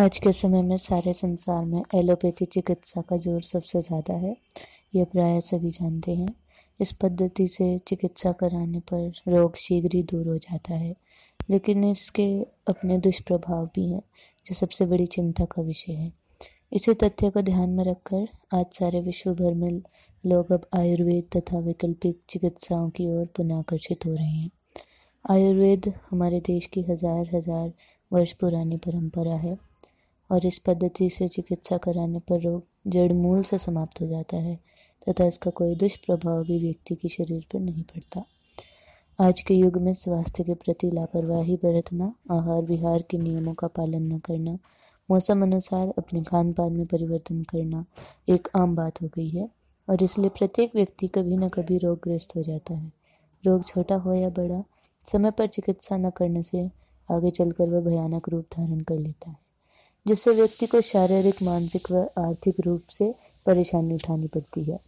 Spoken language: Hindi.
आज के समय में सारे संसार में एलोपैथी चिकित्सा का ज़ोर सबसे ज़्यादा है। यह प्राय सभी जानते हैं। इस पद्धति से चिकित्सा कराने पर रोग शीघ्र ही दूर हो जाता है। लेकिन इसके अपने दुष्प्रभाव भी हैं, जो सबसे बड़ी चिंता का विषय है। इसी तथ्य को ध्यान में रखकर आज सारे विश्व भर में लोग अब आयुर्वेद तथा वैकल्पिक चिकित्साओं की ओर पुनः आकर्षित हो रहे हैं। आयुर्वेद हमारे देश की हज़ार हज़ार वर्ष पुरानी परंपरा है। और इस पद्धति से चिकित्सा कराने पर रोग जड़ मूल से समाप्त हो जाता है, तथा इसका कोई दुष्प्रभाव भी व्यक्ति के शरीर पर नहीं पड़ता। आज के युग में स्वास्थ्य के प्रति लापरवाही बरतना, आहार विहार के नियमों का पालन न करना, मौसम अनुसार अपने खान पान में परिवर्तन करना एक आम बात हो गई है, और इसलिए प्रत्येक व्यक्ति कभी न कभी रोगग्रस्त हो जाता है। रोग छोटा हो या बड़ा, समय पर चिकित्सा न करने से आगे चलकर वह भयानक रूप धारण कर लेता है। जिससे व्यक्ति को शारीरिक मानसिक व आर्थिक रूप से परेशानी उठानी पड़ती है।